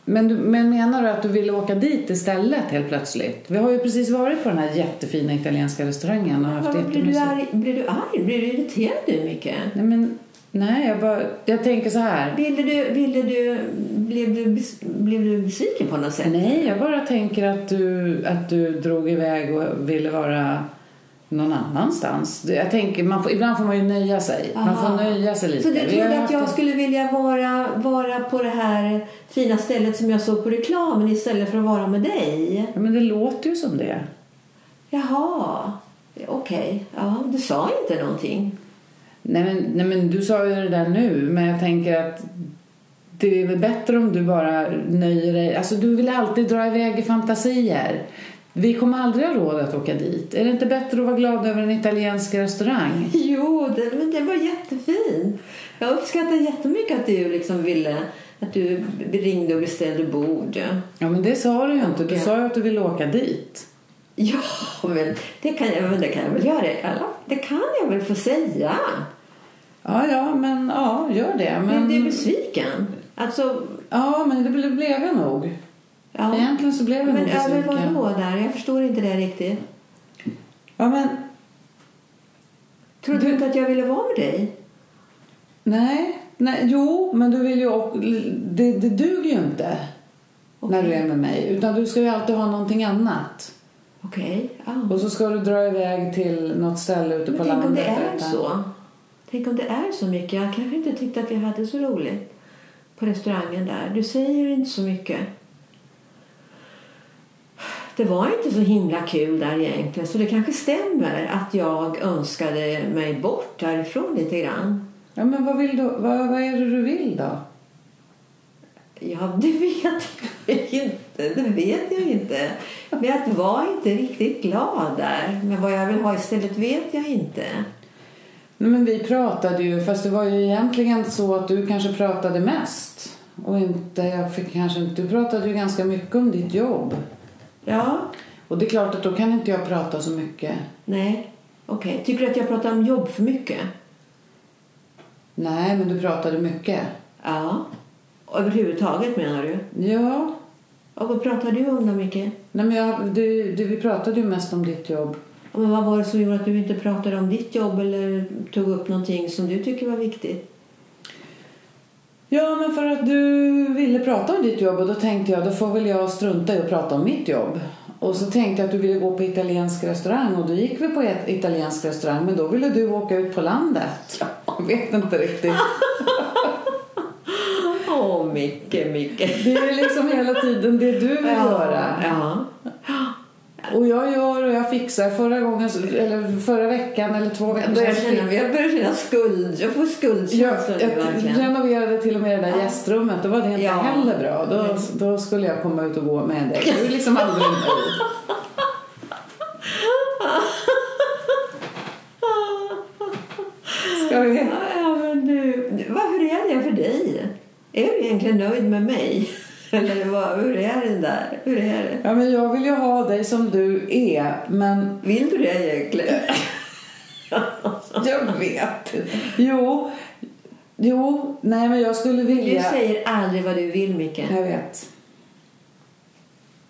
Men, du, men menar du att du vill åka dit istället helt plötsligt? Vi har ju precis varit på den här jättefina italienska restaurangen och haft Varför blir, du arg, blir du arg? Blir du irriterad du mycket? Nej, men, nej jag, bara, jag tänker så här. Ville du, ville du, blev, du, blev du besviken på något sätt? Nej, jag bara tänker att du, att du drog iväg och ville vara någon annanstans. Jag tänker, man får, ibland får man ju nöja sig. Man Aha. får nöja sig lite. Så du trodde att jag skulle vilja vara, vara på det här fina stället som jag såg på reklamen istället för att vara med dig? Ja, men det låter ju som det. Jaha, okej. Ja, du sa inte någonting. Nej men, nej men du sa ju det där nu, men jag tänker att det är väl bättre om du bara nöjer dig. Alltså du vill alltid dra iväg i fantasier. Vi kommer aldrig ha råd att åka dit. Är det inte bättre att vara glad över en italiensk restaurang? Jo, det, men det var jättefint. Jag uppskattar jättemycket att du liksom ville att du ringde och beställde bord. Ja men det sa du ju inte. Du sa ju att du ville åka dit. Ja, men det kan jag, men det kan jag väl göra. i alla- Det kan jag väl få säga. Ja, ja, men ja, gör det. Men, Men du är besviken. Alltså, Ja, men det ble- blev jag nog. ja. Egentligen så blev jag Men nog över besviken. vad då där? Jag förstår inte det riktigt. Ja, men Trodde du inte att jag ville vara med dig? nej, nej, jo, men du vill ju också, det, det duger ju inte när Okej. du är med mig. Utan du ska ju alltid ha någonting annat. Okej. ja. Och så ska du dra iväg till något ställe ute Men på tänk landet. om det är utan- så. Tänk om det är så mycket. Jag kanske inte tyckte att vi hade så roligt på restaurangen där. Du säger inte så mycket. Det var inte så himla kul där egentligen. Så det kanske stämmer att jag önskade mig bort därifrån lite grann. Ja, men vad, vill du, vad, vad är det du vill då? Ja, det vet jag inte. Det vet jag inte. Men jag var inte riktigt glad där. Men vad jag vill ha istället vet jag inte. Men vi pratade ju, fast det var ju egentligen så att du kanske pratade mest. Och inte, jag fick kanske inte, du pratade ju ganska mycket om ditt jobb. Ja, Och det är klart att då kan inte jag prata så mycket. nej. Okej. Tycker du att jag pratar om jobb för mycket? Nej, men du pratade mycket. Ja. Överhuvudtaget menar du? Ja, Och vad pratar du om då Micke? nej, men jag, du, du, vi pratade ju mest om ditt jobb. Men vad var det som gjorde att du inte pratade om ditt jobb eller tog upp någonting som du tycker var viktigt? Ja, men för att du ville prata om ditt jobb och då tänkte jag då får väl jag strunta i att prata om mitt jobb. Och så tänkte jag att du ville gå på italiensk restaurang och då gick vi på ett italiensk restaurang men då ville du åka ut på landet. Jag vet inte riktigt. Åh, Micke, Micke. Det är liksom hela tiden det du vill göra. Ja. Och jag gör och jag fixar. Förra gången, eller förra veckan eller två veckor Jag sedan känna, jag börjar känna skuld. Jag får Jag, skuldkänslor jag verkligen. renoverade till och med det där Ja. gästrummet. Då var det inte Ja. heller bra. Då, då skulle jag komma ut och gå med dig. Du är liksom aldrig nöjd. Ska vi? Ja, men du, vad, hur är det för dig? Är du egentligen nöjd med mig? Eller vad, hur är det där? Hur är det? Ja, men jag vill ju ha dig som du är, men Vill du det egentligen? jag vet Jo, jo, nej men jag skulle Du vilja... säger aldrig vad du vill, Micke. Jag vet.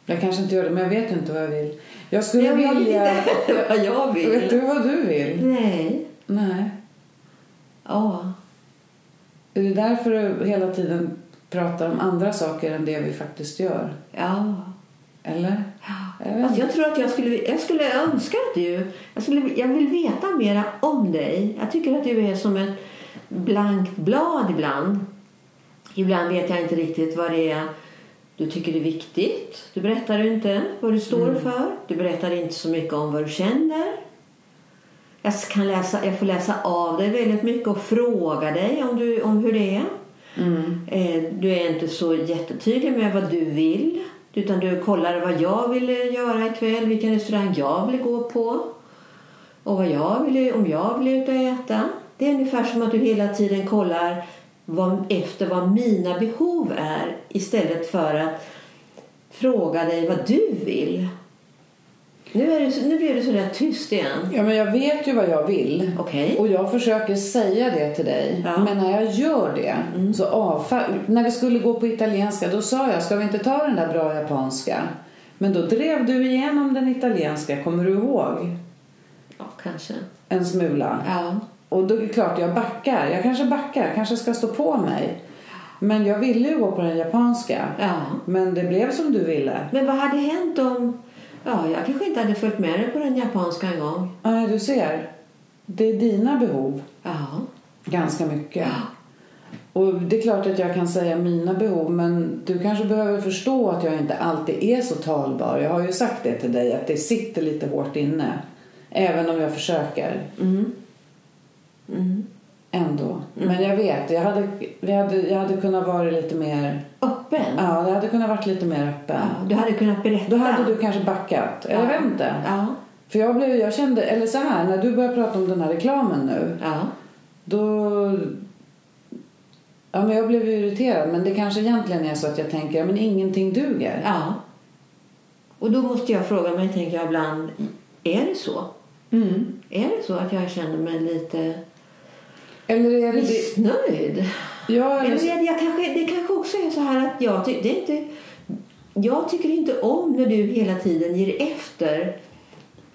Jag kanske inte gör det, men jag vet inte vad jag vill. Jag skulle Jag vet vilja... inte vad jag vill. Vet du vad du vill? Nej. Nej. Ja. Är det därför du hela tiden pratar om andra saker än det vi faktiskt gör? Ja. Eller? Jag vet Fast inte. jag tror att jag skulle, jag skulle önska att du... Jag, skulle, jag vill veta mera om dig. Jag tycker att du är som ett blankt blad ibland. Ibland vet jag inte riktigt vad det är du tycker är viktigt. Du berättar inte vad du står för. Du berättar inte så mycket om vad du känner. Jag, kan läsa, jag får läsa av dig väldigt mycket och fråga dig om, du, om hur det är. Eh, Du är inte så jättetydlig med vad du vill. Utan du kollar vad jag vill göra ikväll, vilken restaurang jag vill gå på. Och vad jag vill, om jag vill ut och äta. Det är ungefär som att du hela tiden kollar vad, efter vad mina behov är istället för att fråga dig vad du vill. Nu, är det, nu blir det så där tyst igen. Ja, men jag vet ju vad jag vill. Okej. Och jag försöker säga det till dig. Ja. Men när jag gör det så avfall... När vi skulle gå på italienska då sa jag, ska vi inte ta den där bra japanska? Men då drev du igenom den italienska, kommer du ihåg? Ja, kanske. En smula. Ja. Och då är det klart, jag backar. Jag kanske backar, kanske ska stå på mig. Men jag ville ju gå på den japanska. ja. Men det blev som du ville. Men vad hade hänt om... Ja, jag kanske inte hade följt med dig på den japanska en gång. Nej, du ser. Det är dina behov. Ja. Ganska mycket. Och det är klart att jag kan säga mina behov men du kanske behöver förstå att jag inte alltid är så talbar. Jag har ju sagt det till dig att det sitter lite hårt inne. Även om jag försöker. Mm. Men jag vet, jag hade, vi hade, jag hade kunnat vara lite mer... Öppen? Ja, jag hade kunnat varit lite mer öppen. Ja, Du hade kunnat berätta. Då hade du kanske backat. Eller jag vet inte. Ja. För jag blev, jag kände, eller så här, när du började prata om den här reklamen nu. Ja. Då... Ja, men jag blev irriterad. Men det kanske egentligen är så att jag tänker, ja, men ingenting duger. ja. Och då måste jag fråga mig, tänker jag ibland, är det så? Mm. Är det så att jag känner mig lite Eller är det... missnöjd? ja, Eller eller, är det, jag kanske, det kanske också är så här att jag, ty, det är inte, jag tycker inte om när du hela tiden ger efter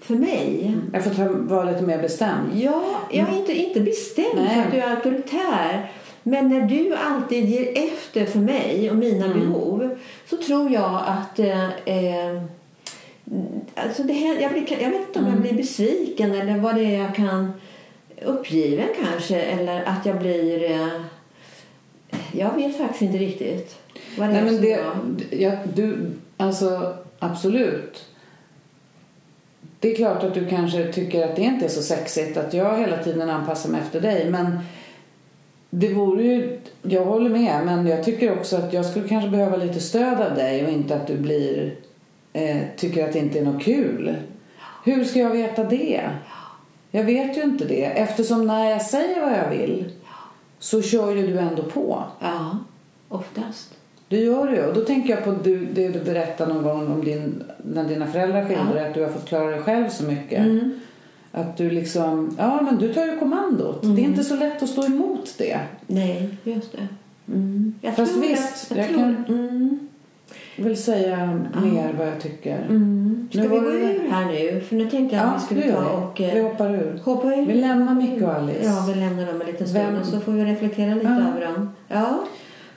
för mig. jag får ta, vara lite mer bestämd. Ja, jag är inte, inte bestämd Nej. för att du är auktoritär. Men när du alltid ger efter för mig och mina Mm. behov så tror jag att... Eh, eh, alltså det jag, blir, jag vet inte om Mm. jag blir besviken eller vad det är jag kan... Uppgiven kanske, eller att jag blir... Eh, jag vet faktiskt inte riktigt vad det Nej, är men det, ja, du, alltså absolut. Det är klart att du kanske tycker att det inte är så sexigt att jag hela tiden anpassar mig efter dig. Men det vore ju, jag håller med, men jag tycker också att jag skulle kanske behöva lite stöd av dig och inte att du blir, eh, tycker att det inte är något kul. Hur ska jag veta det? Jag vet ju inte det eftersom när jag säger vad jag vill så kör ju du ändå på. Ja, oftast. Det gör du. Och då tänker jag på du, det du berättade någon gång om din, när dina föräldrar skilde att du har fått klara dig själv så mycket. Mm. Att du liksom, ja men du tar ju kommandot. Det är inte så lätt att stå emot det. Nej, just det. Mm. Jag Fast visst, jag, jag jag tror, kan- mm. Vill säga mer vad jag tycker. Mm. Ska Nu vi gå ur här nu? För nu tänkte jag att Ja, vi skulle ta vi. och Vi eh, hoppar ur. hoppa ur. Vi lämnar Micke och Alice. Ja, vi lämnar dem en liten stund Vem- och så får vi reflektera lite Ja. över dem. Ja.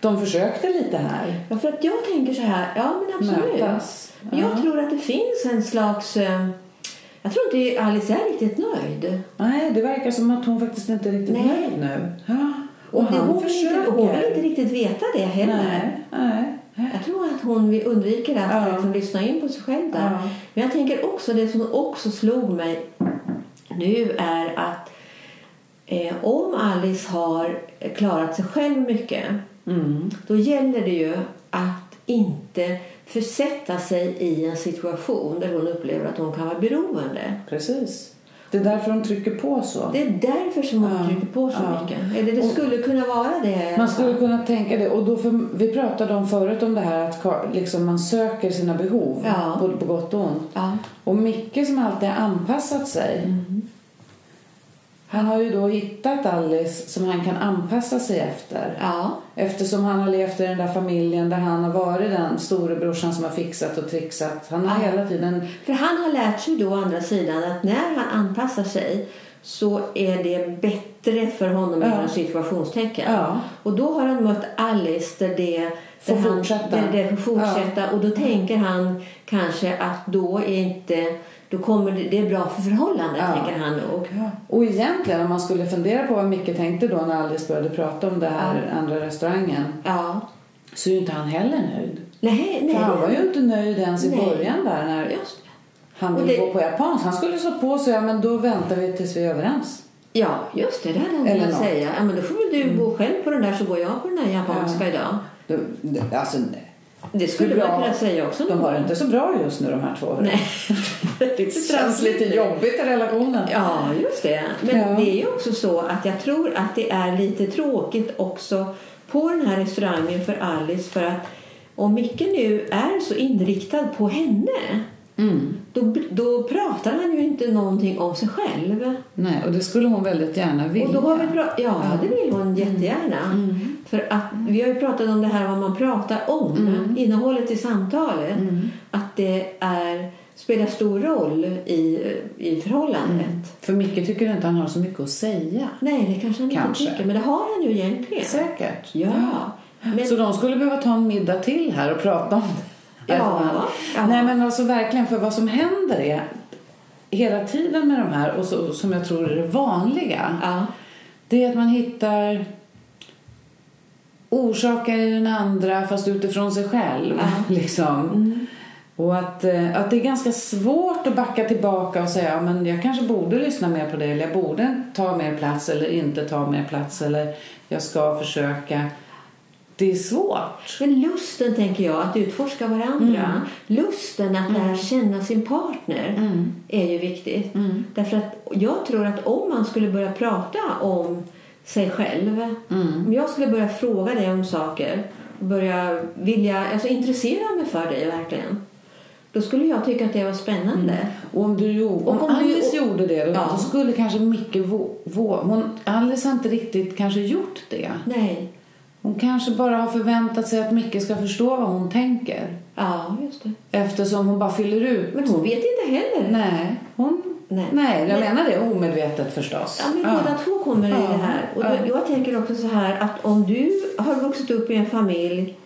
De försökte lite här. ja, för att jag tänker så här. Ja, men absolut. Mötas. Jag Ja. tror att det finns en slags... eh, Jag tror inte Alice är riktigt nöjd. Nej, det verkar som att hon faktiskt inte är riktigt Nej. nöjd nu. Ja. Och det, han hon, försöker. inte, hon vill inte riktigt veta det heller. Nej, nej. Jag tror att hon vill undviker att Ja. liksom lyssna in på sig själv där. Ja. Men jag tänker också, det som också slog mig nu är att eh, om Alice har klarat sig själv mycket Mm. då gäller det ju att inte försätta sig i en situation där hon upplever att hon kan vara beroende. Precis. Det är därför de trycker på så. Det är därför som hon Ja. trycker på så Ja. mycket. Eller det Och- skulle kunna vara det. Man skulle kunna tänka det. Och då för, vi pratade om förut om det här att liksom man söker sina behov. Ja. Både på gott och ont. Ja. Och Micke som alltid har anpassat sig. Mm. Han har ju då hittat Alice som han kan anpassa sig efter. Ja. Eftersom han har levt i den där familjen där han har varit den storebrorsan som har fixat och trixat. Han har Ja. hela tiden... För han har lärt sig då å andra sidan att när han anpassar sig så är det bättre för honom Ja. inom situationstecken. Ja. Och då har han mött Alice där det Får han- fortsätta. Där det får fortsätta. Och då tänker han kanske att då är inte då kommer det, det är bra för förhållandet, Ja. tänker han nog. Och egentligen om man skulle fundera på vad Micke tänkte då när Alice började prata om det här andra restaurangen. Ja. Så är ju inte han heller nöjd. Nej, nej. För han var ju inte nöjd ens i Nej. början där när han Och ville det- gå på japansk. Han skulle så på sig, ja men då väntar vi tills vi är överens. Ja, just det. Det hade han Eller kunnat. Mm. säga. Ja, men då får väl du gå själv på den där så går jag på den där japanska idag. Det, det, alltså, nej. Det skulle bra. man kunna säga också. de har det inte så bra just nu de här två. Nej. Det känns lite jobbigt i relationen. Ja, just det. Men Ja. det är ju också så att jag tror att det är lite tråkigt också på den här restaurangen för Alice för att om Micke nu är så inriktad på henne då, då pratar han ju inte någonting om sig själv. Nej, och det skulle hon väldigt gärna vilja. Och då har vi pra- ja, det vill hon jättegärna. För att vi har ju pratat om det här vad man pratar om, innehållet i samtalet. Att det är, spelar stor roll i, i förhållandet. För Micke tycker inte han har så mycket att säga. Nej, det kanske han Kanske. inte tycker, men det har han ju egentligen. Säkert. Ja. Men, Så de skulle behöva ta en middag till här och prata om det. Ja, ja. Nej men alltså verkligen, för vad som händer är hela tiden med de här och så, som jag tror är det vanliga. ja. Det är att man hittar orsaker i den andra fast utifrån sig själv. Liksom. Och att, eh, att det är ganska svårt att backa tillbaka och säga ja, men jag kanske borde lyssna mer på det eller jag borde ta mer plats eller inte ta mer plats eller jag ska försöka. Det är svårt. Men lusten, tänker jag, att utforska varandra. Mm. Lusten att lära känna sin partner är ju viktigt. Mm. Därför att jag tror att om man skulle börja prata om sig själv. Mm. Om jag skulle börja fråga dig om saker. Börja vilja, alltså intressera mig för dig verkligen. Då skulle jag tycka att det var spännande. Och om, du, gjorde- om, Och om du- Alice gjorde det då, Ja. då skulle kanske Micke vå, vå, hon, Alice har inte riktigt kanske gjort det. Nej. Hon kanske bara har förväntat sig att Micke ska förstå vad hon tänker. Ja, just det. Eftersom hon bara fyller ut. Men hon vet inte heller. Nej, hon... Nej. Nej, jag Men- menar det omedvetet förstås. Ja, men båda två kommer i Ja. det här. Och då, Ja. Jag tänker också så här att om du har vuxit upp i en familj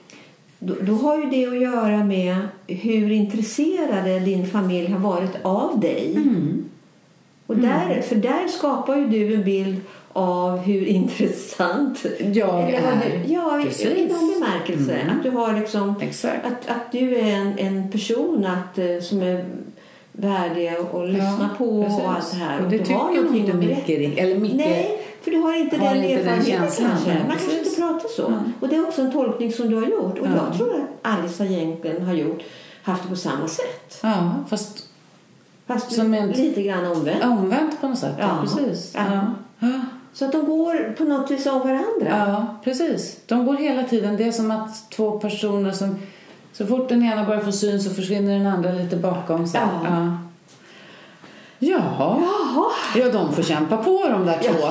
då, då har ju det att göra med hur intresserade din familj har varit av dig. Mm. Och där, För där skapar ju du en bild av hur intressant Jag eller är. Du, ja, i- Precis. i någon bemärkelse. Mm. Att du har liksom Exakt. att, att du är en, en person att, eh, som är värdig att lyssna på precis. och allt det här. Och det du har tycker nog någonting inte. Micke. Eller Micke. Nej, för du har inte har den erfarenheten kanske. Man kanske inte pratar så. Ja. Och det är också en tolkning som du har gjort. Och Ja. jag tror att Alice egentligen har gjort, haft det på samma sätt. Ja, fast Fast Som en- lite grann omvänt. omvänt på något sätt. Ja, Ja. precis. Ja. Ja. Ja. Så att de går på något vis av varandra. ja, precis. De går hela tiden. Det är som att två personer som... Så fort den ena börjar få syn så försvinner den andra lite bakom sig. Ja. Ja. Jaha. Jaha. Ja, de får kämpa på de där två.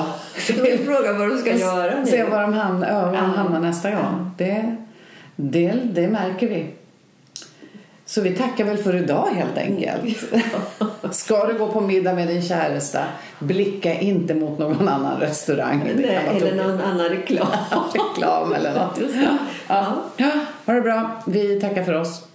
Då är frågan vad de ska göra nu. Se var de hamnar, ja, var de Ja. hamnar nästa gång. Det, det, det märker vi. Så vi tackar väl för idag helt enkelt. Ska du gå på middag med din käresta, blicka inte mot någon annan restaurang. Nej, eller någon annan reklam. reklam eller något. Ja. Ja, ha det bra. Vi tackar för oss.